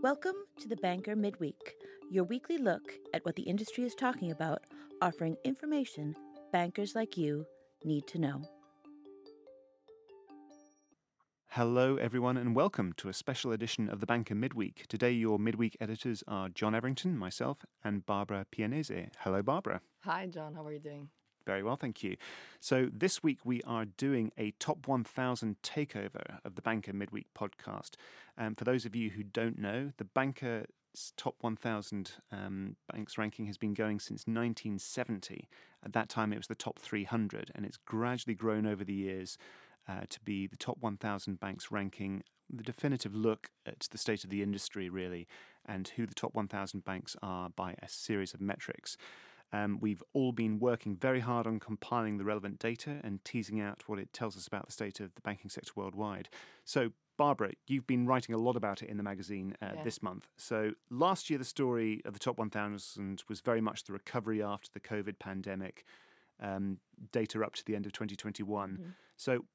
Welcome to the Banker Midweek, your weekly look at what the industry is talking about, offering information bankers like you need to know. Hello, everyone, and welcome to a special edition of the Banker Midweek. Today, your midweek editors are John Everington, myself, and Barbara Pianese. Hello, Barbara. Hi, John. How are you doing? Very well, thank you. So, this week we are doing a top 1000 takeover of the Banker Midweek podcast. Um, for those of you who don't know, the Banker top 1000 um, banks ranking has been going since 1970. At that time, it was the top 300, and it's gradually grown over the years uh, to be the top 1000 banks ranking, the definitive look at the state of the industry, really, and who the top 1000 banks are by a series of metrics. Um, we've all been working very hard on compiling the relevant data and teasing out what it tells us about the state of the banking sector worldwide. So, Barbara, you've been writing a lot about it in the magazine uh, yeah. this month. So, last year, the story of the top 1,000 was very much the recovery after the COVID pandemic, um, data up to the end of 2021. Mm-hmm. So,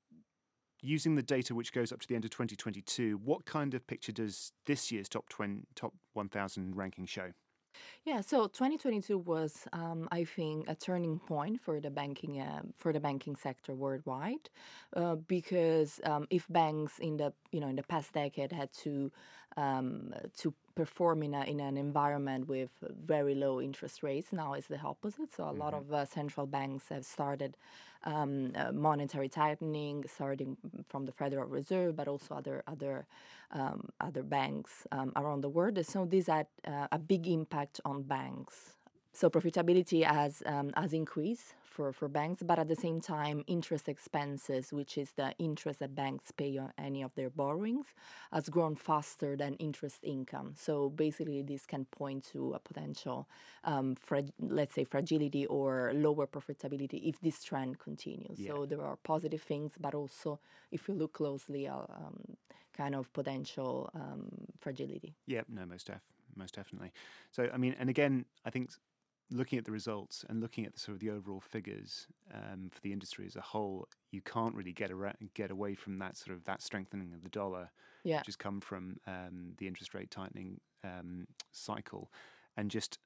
using the data which goes up to the end of 2022, what kind of picture does this year's top 20, top 1,000 ranking show? Yeah, so 2022 was, um, I think, a turning point for the banking uh, for the banking sector worldwide, uh, because um, if banks in the you know in the past decade had to um, to perform in, a, in an environment with very low interest rates. Now it's the opposite. So a mm-hmm. lot of uh, central banks have started um, uh, monetary tightening, starting from the Federal Reserve, but also other other um, other banks um, around the world. So this had uh, a big impact on banks so profitability has um, has increased for, for banks, but at the same time, interest expenses, which is the interest that banks pay on any of their borrowings, has grown faster than interest income. So basically, this can point to a potential, um, let's say, fragility or lower profitability if this trend continues. Yeah. So there are positive things, but also, if you look closely, uh, um, kind of potential um, fragility. Yeah, no, most def, most definitely. So I mean, and again, I think looking at the results and looking at the sort of the overall figures um, for the industry as a whole, you can't really get around, get away from that sort of that strengthening of the dollar, yeah. which has come from um, the interest rate tightening um, cycle, and just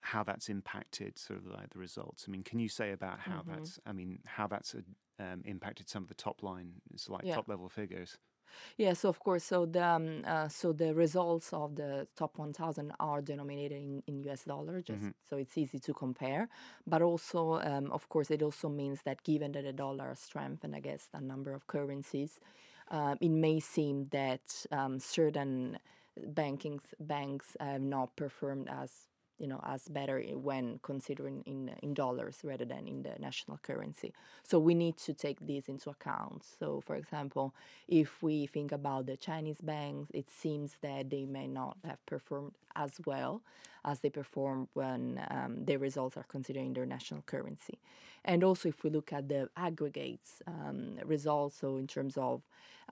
how that's impacted sort of like the results. I mean, can you say about how mm-hmm. that's? I mean, how that's uh, um, impacted some of the top line, so like yeah. top level figures. Yes, of course. So the um, uh, so the results of the top 1,000 are denominated in, in U.S. dollar, just mm-hmm. so it's easy to compare. But also, um, of course, it also means that given that the dollar strengthened against a number of currencies, uh, it may seem that um, certain banking banks have not performed as you know as better when considering in in dollars rather than in the national currency. So we need to take this into account. So for example if we think about the chinese banks it seems that they may not have performed as well as they perform when um, their results are considered in their national currency. And also if we look at the aggregates um, results so in terms of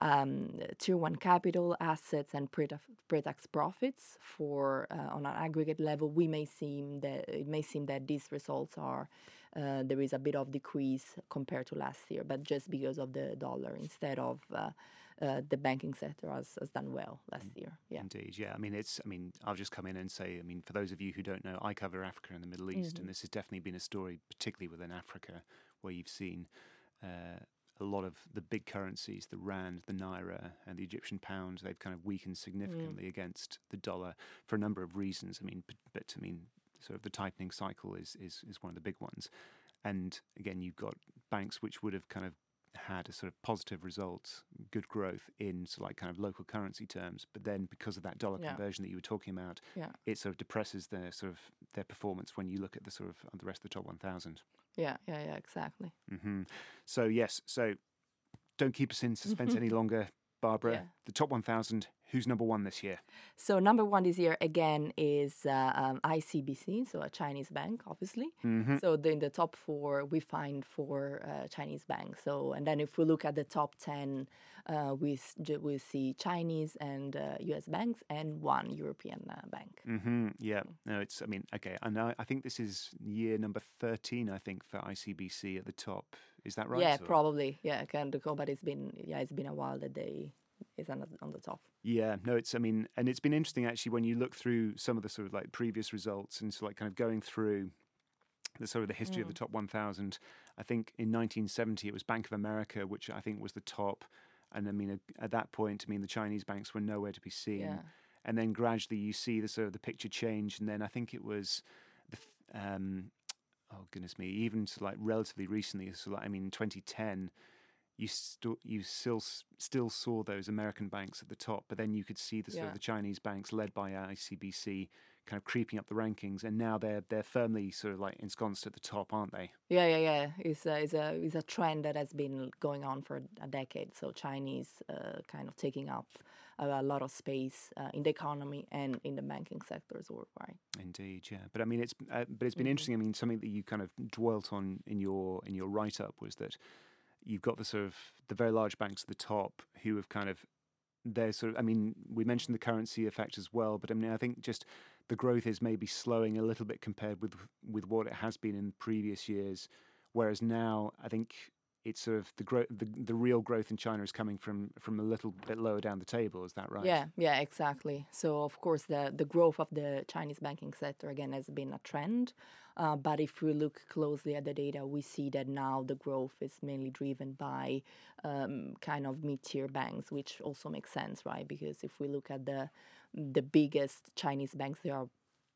um, tier 1 capital assets and pre-tax profits for uh, on an aggregate level we may seem that it may seem that these results are uh, there is a bit of decrease compared to last year, but just because of the dollar instead of uh, uh, the banking sector has, has done well last mm, year. Yeah, indeed. Yeah, I mean it's. I mean I'll just come in and say. I mean for those of you who don't know, I cover Africa and the Middle East, mm-hmm. and this has definitely been a story, particularly within Africa, where you've seen. Uh, a lot of the big currencies, the rand, the naira, and the Egyptian pound, they've kind of weakened significantly mm. against the dollar for a number of reasons. I mean, but, but I mean, sort of the tightening cycle is, is is one of the big ones. And again, you've got banks which would have kind of had a sort of positive results, good growth in so like kind of local currency terms, but then because of that dollar yeah. conversion that you were talking about, yeah. it sort of depresses their sort of their performance when you look at the sort of the rest of the top 1,000. Yeah, yeah, yeah, exactly. Mm-hmm. So yes, so don't keep us in suspense any longer. Barbara, yeah. the top 1,000, who's number one this year? So, number one this year again is uh, um, ICBC, so a Chinese bank, obviously. Mm-hmm. So, in the top four, we find four uh, Chinese banks. So, and then if we look at the top 10, uh, we, we see Chinese and US uh, banks and one European uh, bank. Mm-hmm. Yeah, no, it's, I mean, okay, I know, I think this is year number 13, I think, for ICBC at the top. Is that right? Yeah, or? probably. Yeah, recall, but it's been, yeah, it's been a while that they is on the, on the top. Yeah, no, it's I mean, and it's been interesting actually when you look through some of the sort of like previous results and so like kind of going through the sort of the history mm. of the mm. top 1000. I think in 1970 it was Bank of America, which I think was the top, and I mean at, that point, I mean the Chinese banks were nowhere to be seen. Yeah. And then gradually you see the sort of the picture change, and then I think it was the um, oh goodness me, even to like relatively recently, so like I mean 2010 you still you still still saw those American banks at the top, but then you could see the sort yeah. of the Chinese banks led by ICBC kind of creeping up the rankings, and now they're they're firmly sort of like ensconced at the top, aren't they? Yeah, yeah, yeah. It's a it's a it's a trend that has been going on for a decade. So Chinese uh, kind of taking up a, a lot of space uh, in the economy and in the banking sectors worldwide. Indeed, yeah. But I mean, it's uh, but it's been mm-hmm. interesting. I mean, something that you kind of dwelt on in your in your write up was that you've got the sort of the very large banks at the top who have kind of they're sort of I mean we mentioned the currency effect as well but I mean I think just the growth is maybe slowing a little bit compared with with what it has been in previous years. Whereas now I think it's sort of the growth the, the real growth in China is coming from from a little bit lower down the table is that right? Yeah yeah exactly. So of course the the growth of the Chinese banking sector again has been a trend. Uh, but if we look closely at the data we see that now the growth is mainly driven by um, kind of mid-tier banks which also makes sense right? Because if we look at the the biggest Chinese banks they are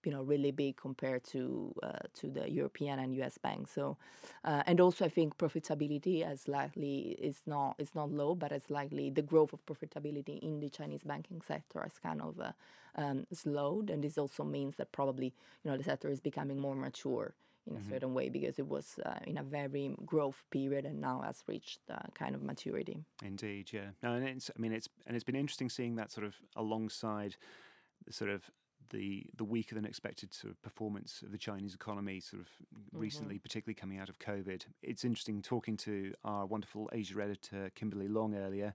you know really big compared to uh, to the European and US banks. So, uh, and also I think profitability as likely is not is not low, but it's likely the growth of profitability in the Chinese banking sector has kind of uh, um, slowed, and this also means that probably you know the sector is becoming more mature in a mm-hmm. certain way because it was uh, in a very growth period and now has reached uh, kind of maturity. Indeed, yeah. No, and it's I mean it's and it's been interesting seeing that sort of alongside the sort of the the weaker than expected sort of performance of the Chinese economy sort of mm-hmm. recently, particularly coming out of COVID. It's interesting talking to our wonderful Asia editor Kimberly Long earlier.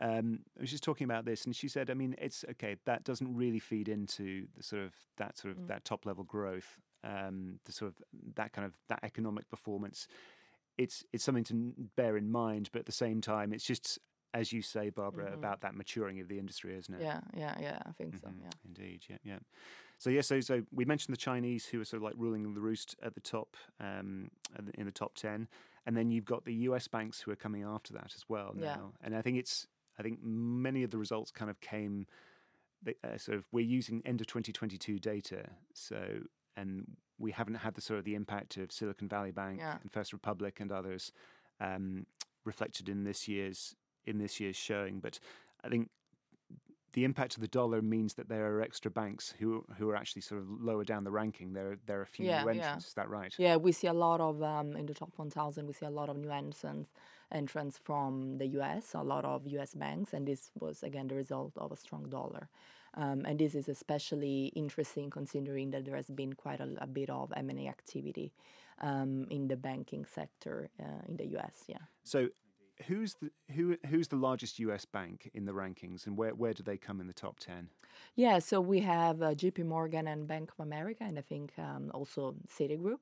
Um, I was just talking about this, and she said, "I mean, it's okay. That doesn't really feed into the sort of that sort of mm. that top level growth, um, the sort of that kind of that economic performance. It's it's something to bear in mind, but at the same time, it's just as you say, Barbara, mm-hmm. about that maturing of the industry, isn't it? Yeah, yeah, yeah. I think mm-hmm. so. Yeah, indeed. Yeah, yeah. So yeah, so so we mentioned the Chinese who are sort of like ruling the roost at the top, um, in the top ten, and then you've got the U.S. banks who are coming after that as well now. Yeah. And I think it's I think many of the results kind of came. Uh, sort of, we're using end of 2022 data, so and we haven't had the sort of the impact of Silicon Valley Bank yeah. and First Republic and others um, reflected in this year's in this year's showing. But I think the impact of the dollar means that there are extra banks who who are actually sort of lower down the ranking. There there are a few yeah, new entrants. Yeah. Is that right? Yeah, we see a lot of um, in the top 1,000. We see a lot of new entrants entrants from the U.S. A lot of U.S. banks, and this was again the result of a strong dollar. Um, and this is especially interesting considering that there has been quite a, a bit of M&A activity um, in the banking sector uh, in the U.S. Yeah. So who's the who who's the largest U.S. bank in the rankings, and where where do they come in the top ten? Yeah, so we have uh, J.P. Morgan and Bank of America, and I think um, also Citigroup.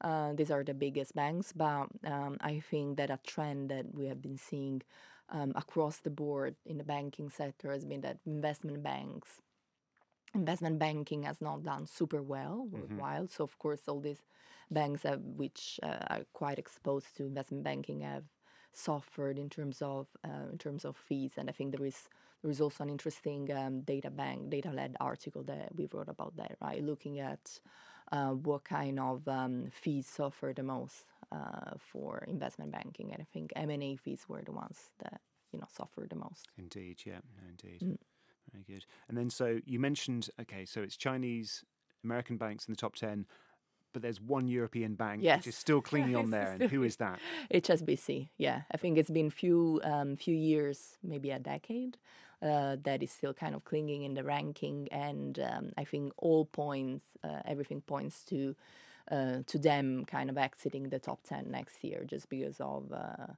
Uh, these are the biggest banks, but um, I think that a trend that we have been seeing um, across the board in the banking sector has been that investment banks, investment banking has not done super well mm-hmm. while. So of course, all these banks have, which uh, are quite exposed to investment banking have suffered in terms of uh, in terms of fees. And I think there is there is also an interesting um, data bank data led article that we wrote about that, right? Looking at uh, what kind of um, fees suffer the most uh, for investment banking, and I think M and A fees were the ones that you know suffer the most. Indeed, yeah, no, indeed. Mm. Very good. And then, so you mentioned, okay, so it's Chinese, American banks in the top 10 but there's one European bank yes. which is still clinging on there. And who is that? HSBC. Yeah, I think it's been few um, few years, maybe a decade, uh, that is still kind of clinging in the ranking, and um, I think all points, uh, everything points to uh, to them kind of exiting the top ten next year, just because of. Uh,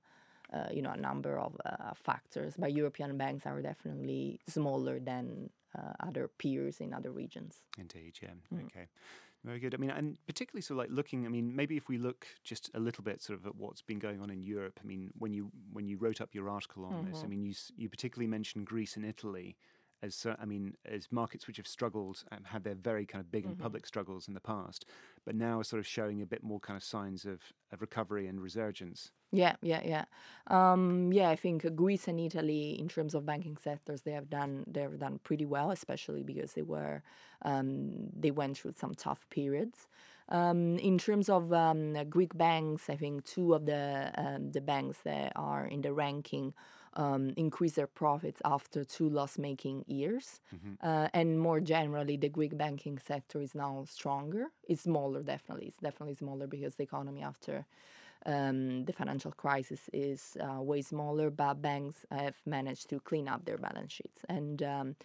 uh, you know, a number of uh, factors, but European banks are definitely smaller than other peers in other regions. Indeed, yeah. Mm. Okay. Very good. I mean, and particularly so like looking. I mean, maybe if we look just a little bit sort of at what's been going on in Europe. I mean, when you when you wrote up your article on mm-hmm. this, I mm-hmm. mean, you you particularly mentioned Greece and Italy as I mean, as markets which have struggled and had their very kind of big mm-hmm. and public struggles in the past, but now are sort of showing a bit more kind of signs of, of recovery and resurgence. Yeah, yeah, yeah, um, yeah. I think Greece and Italy, in terms of banking sectors, they have done they have done pretty well, especially because they were um, they went through some tough periods. Um, in terms of um, Greek banks, I think two of the um, the banks that are in the ranking um, increase their profits after two loss-making years. Mm-hmm. Uh, and more generally, the Greek banking sector is now stronger. It's smaller, definitely. It's definitely smaller because the economy after um, the financial crisis is uh, way smaller, but banks have managed to clean up their balance sheets. And um,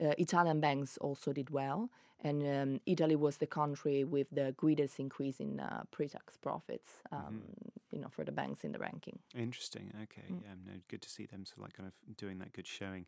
uh, Italian banks also did well, and um, Italy was the country with the greatest increase in uh, pre-tax profits, um, mm-hmm. you know, for the banks in the ranking. Interesting. Okay, mm. yeah, no, good to see them so like kind of doing that good showing.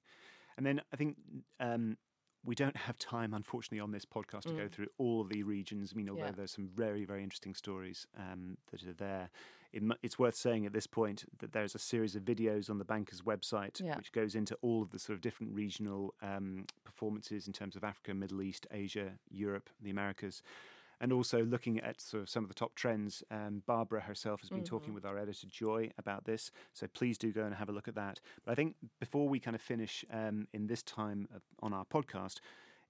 And then I think um, we don't have time, unfortunately, on this podcast to mm. go through all the regions. I mean, although yeah. there's some very, very interesting stories um, that are there. It, it's worth saying at this point that there's a series of videos on the banker's website yeah. which goes into all of the sort of different regional um, performances in terms of Africa, Middle East, Asia, Europe, the Americas and also looking at sort of some of the top trends. Um, Barbara herself has been mm-hmm. talking with our editor Joy about this, so please do go and have a look at that. But I think before we kind of finish um, in this time of, on our podcast,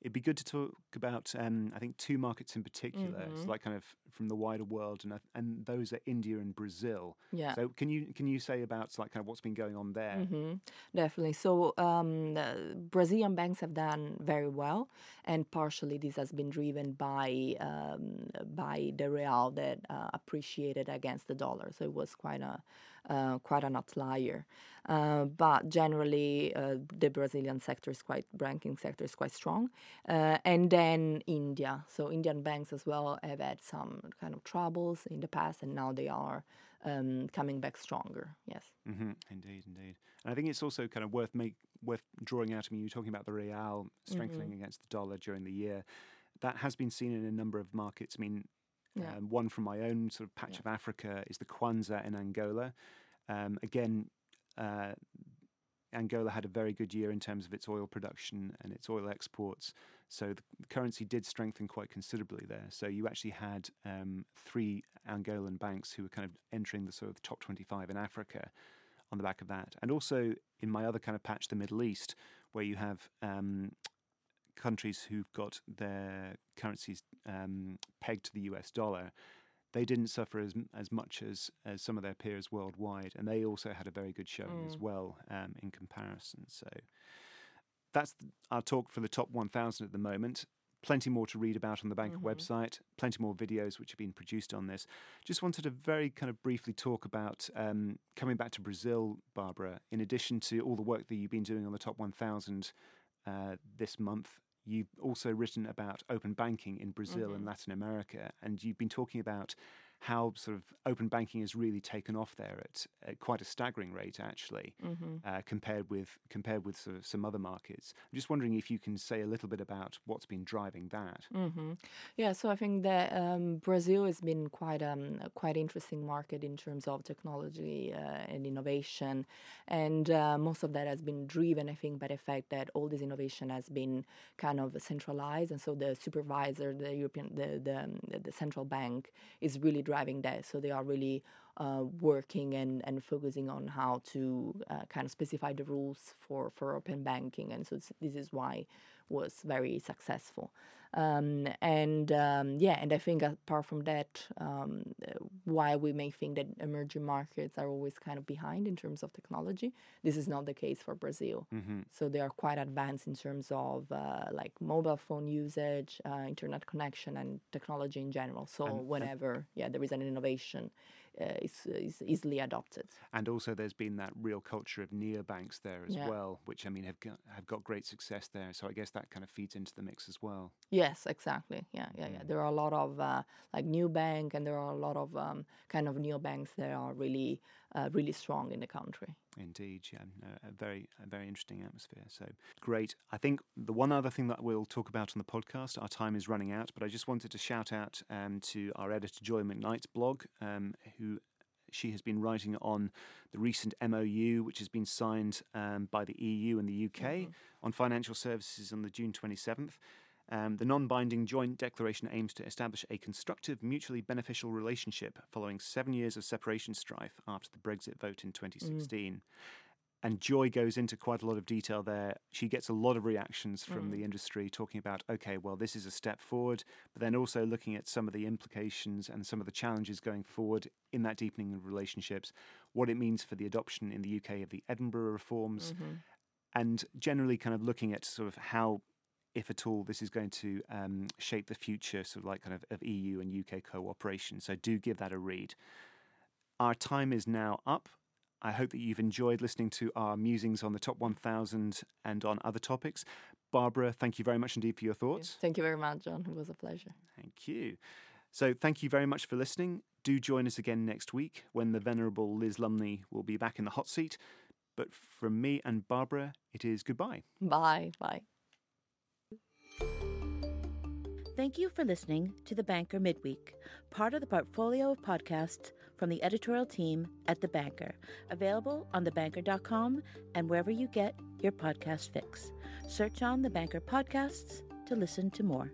it'd be good to talk about um, I think two markets in particular, mm-hmm. so like kind of from the wider world, and uh, and those are India and Brazil. Yeah. So can you can you say about like kind of what's been going on there? Mm-hmm. Definitely. So um, Brazilian banks have done very well, and partially this has been driven by um, by the real that uh, appreciated against the dollar. So it was quite a uh, quite an outlier. Uh, but generally, uh, the Brazilian sector is quite banking sector is quite strong, uh, and then India. So Indian banks as well have had some kind of troubles in the past, and now they are um, coming back stronger. Yes, mm-hmm. indeed, indeed. And I think it's also kind of worth make worth drawing out. I mean, you're talking about the real strengthening mm-hmm. against the dollar during the year. That has been seen in a number of markets. I mean, yeah. Um, one from my own sort of patch yeah. of Africa is the Kwanza in Angola. Um, again, uh, Angola had a very good year in terms of its oil production and its oil exports. So the, currency did strengthen quite considerably there. So you actually had um, three Angolan banks who were kind of entering the sort of top 25 in Africa on the back of that. And also in my other kind of patch, the Middle East, where you have um, countries who've got their currencies um, pegged to the US dollar, they didn't suffer as as much as as some of their peers worldwide, and they also had a very good showing mm. as well um, in comparison. So that's our talk for the top 1,000 at the moment. Plenty more to read about on the Banker mm-hmm. website. Plenty more videos which have been produced on this. Just wanted to very kind of briefly talk about um, coming back to Brazil, Barbara. In addition to all the work that you've been doing on the top 1,000 uh, this month, You've also written about open banking in Brazil mm-hmm. and Latin America, and you've been talking about how sort of open banking has really taken off there at, at quite a staggering rate, actually, mm-hmm. uh, compared with compared with sort of some other markets. I'm just wondering if you can say a little bit about what's been driving that. Mm-hmm. Yeah, so I think that um, Brazil has been quite um, a quite interesting market in terms of technology uh, and innovation, and uh, most of that has been driven, I think, by the fact that all this innovation has been kind of centralized, and so the supervisor, the European, the the, um, the central bank, is really driving that. So they are really uh, working and, and focusing on how to uh, kind of specify the rules for, for open banking. And so this is why was very successful. Um, and um, yeah, and I think apart from that, um, why we may think that emerging markets are always kind of behind in terms of technology, this is not the case for Brazil. Mm-hmm. So they are quite advanced in terms of uh, like mobile phone usage, uh, internet connection, and technology in general. So and, whenever and yeah there is an innovation, uh, is, is easily adopted. And also, there's been that real culture of neobanks there as yeah. well, which I mean have got, have got great success there. So I guess that kind of feeds into the mix as well. Yes, exactly. Yeah, yeah, yeah. Mm. There are a lot of uh, like Nubank, and there are a lot of um, kind of neobanks that are really uh, really strong in the country. Indeed, yeah, a very, a very interesting atmosphere. So great. I think the one other thing that we'll talk about on the podcast, our time is running out, but I just wanted to shout out um, to our editor Joy Macknight's blog, um, who she has been writing on the recent MOU, which has been signed um, by the EU and the UK mm-hmm. on financial services on the June 27th. Um, the non binding joint declaration aims to establish a constructive, mutually beneficial relationship following seven years of separation strife after the Brexit vote in 2016. Mm. And Joy goes into quite a lot of detail there. She gets a lot of reactions from mm. the industry talking about, okay, well, this is a step forward, but then also looking at some of the implications and some of the challenges going forward in that deepening of relationships, what it means for the adoption in the UK of the Edinburgh reforms, mm-hmm. and generally kind of looking at sort of how if at all, this is going to um, shape the future, sort of like kind of, of EU and UK cooperation. So do give that a read. Our time is now up. I hope that you've enjoyed listening to our musings on the top 1000 and on other topics. Barbara, thank you very much indeed for your thoughts. Thank you very much, John. It was a pleasure. Thank you. So, thank you very much for listening. Do join us again next week when the venerable Liz Lumley will be back in the hot seat. But from me and Barbara, it is goodbye. Bye. Bye. Thank you for listening to The Banker Midweek, part of the portfolio of podcasts from the editorial team at The Banker, available on thebanker.com and wherever you get your podcast fix. Search on The Banker Podcasts to listen to more.